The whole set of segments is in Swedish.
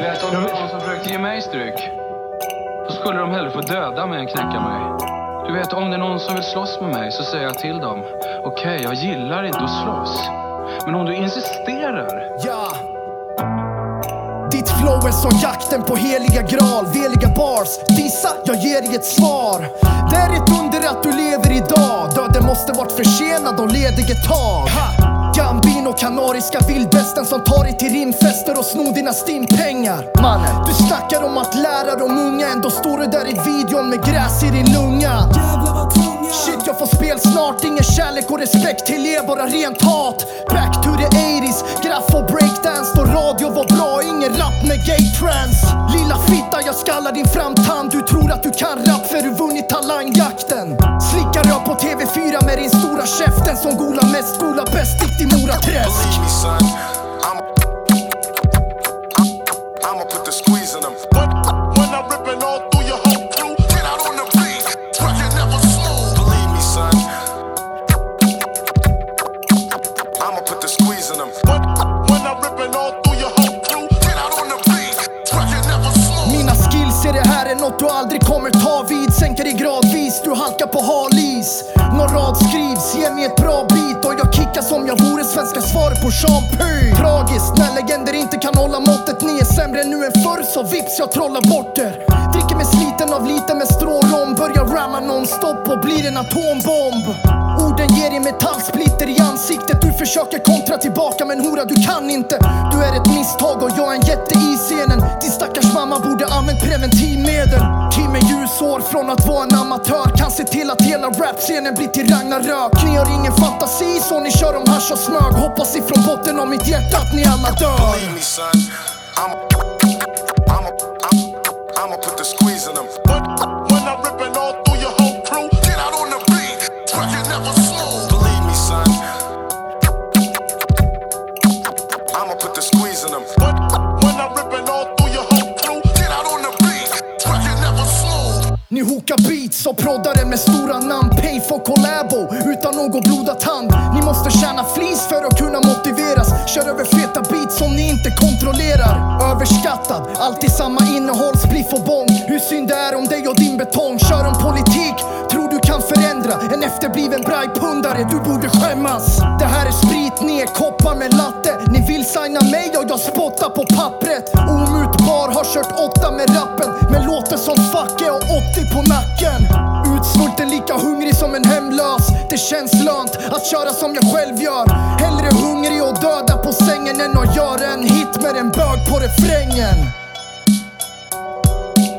Du vet, om det var någon som försökte ge mig stryk, Då skulle de hellre få döda mig än knäcka mig. Du vet, om det är någon som vill slåss med mig så säger jag till dem. Okej, jag gillar inte att slåss. Men om du insisterar. Ja. Ditt flow är som jakten på heliga graal, veliga bars. Dissa, jag ger dig ett svar. Det är ett under att du lever idag. Döden måste varit försenad och ledig ett tag. Ha. Kanariska vildvästen som tar dig till rimfester och snor dina stimpengar. Mannen, du snackar om att lära de unga, ändå står du där i videon med gräs i din lunga. Shit, jag får spel snart, ingen kärlek och respekt till er, bara rent hat. Back to the 80s, rap med gay trance. Lilla fitta, jag skallar din framtand. Du tror att du kan rap för du vunnit talangjakten. Slickar jag på TV4 med din stora käften som gola mest, gola bäst, dikt i Moraträsk. Believe me, son. Put the squeeze in them. When, when I'm ripping all through allt du aldrig kommer ta vid Sänker dig gradvis, du halkar på halis. Någon rad skrivs, ge mig ett bra beat. Och jag kickar som jag vore svenska svaret på Champagne. Tragiskt när legender inte kan hålla måttet Ni är sämre nu än förr så vips jag trollar bort er. Dricker mig sliten av lite med strålom. Börjar ramma nonstop och blir en atombomb. Orden ger dig metallsplitter i ansiktet. Du försöker kontra tillbaka men hora du kan inte. Du är ett misstag och jag är en jätteis. År från att vara en amatör. Kan se till att hela rapscenen blir till Ragnarök. Ni har ingen fantasi så ni kör om hasch och smög. Hoppas ifrån botten av mitt hjärta att ni alla dör I'ma put the squeeze in them. When, when I'm ripping all Ni beats och proddare med stora namn. Pay for collabo utan någon blodad hand. Ni måste tjäna flis för att kunna motiveras. Kör över feta beats som ni inte kontrollerar. Överskattad, alltid samma innehåll, spliff och bång. Hur synd det är om dig och din betong. Kör om politik, tror du kan förändra En efterbliven brajpundare, du borde skämmas. Det här är sprit, ni är koppar med latte. Ni vill signa mig och jag spottar på papper. 30 på nacken. Utsvulten, lika hungrig som en hemlös. Det känns lönt att köra som jag själv gör. Hellre hungrig och döda på sängen än att göra en hit med en bög på refrängen.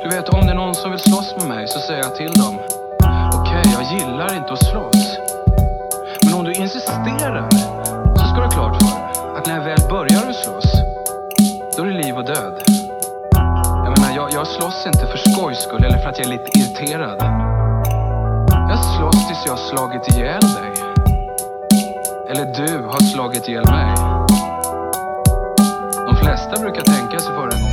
Du vet, om det är någon som vill slåss med mig så säger jag till dem. Okej, okay, jag gillar inte att slåss. Menar, jag, jag slåss inte för skojs skull eller för att jag är lite irriterad. Jag slåss tills jag har slagit ihjäl dig. Eller du har slagit ihjäl mig. De flesta brukar tänka sig för en gång.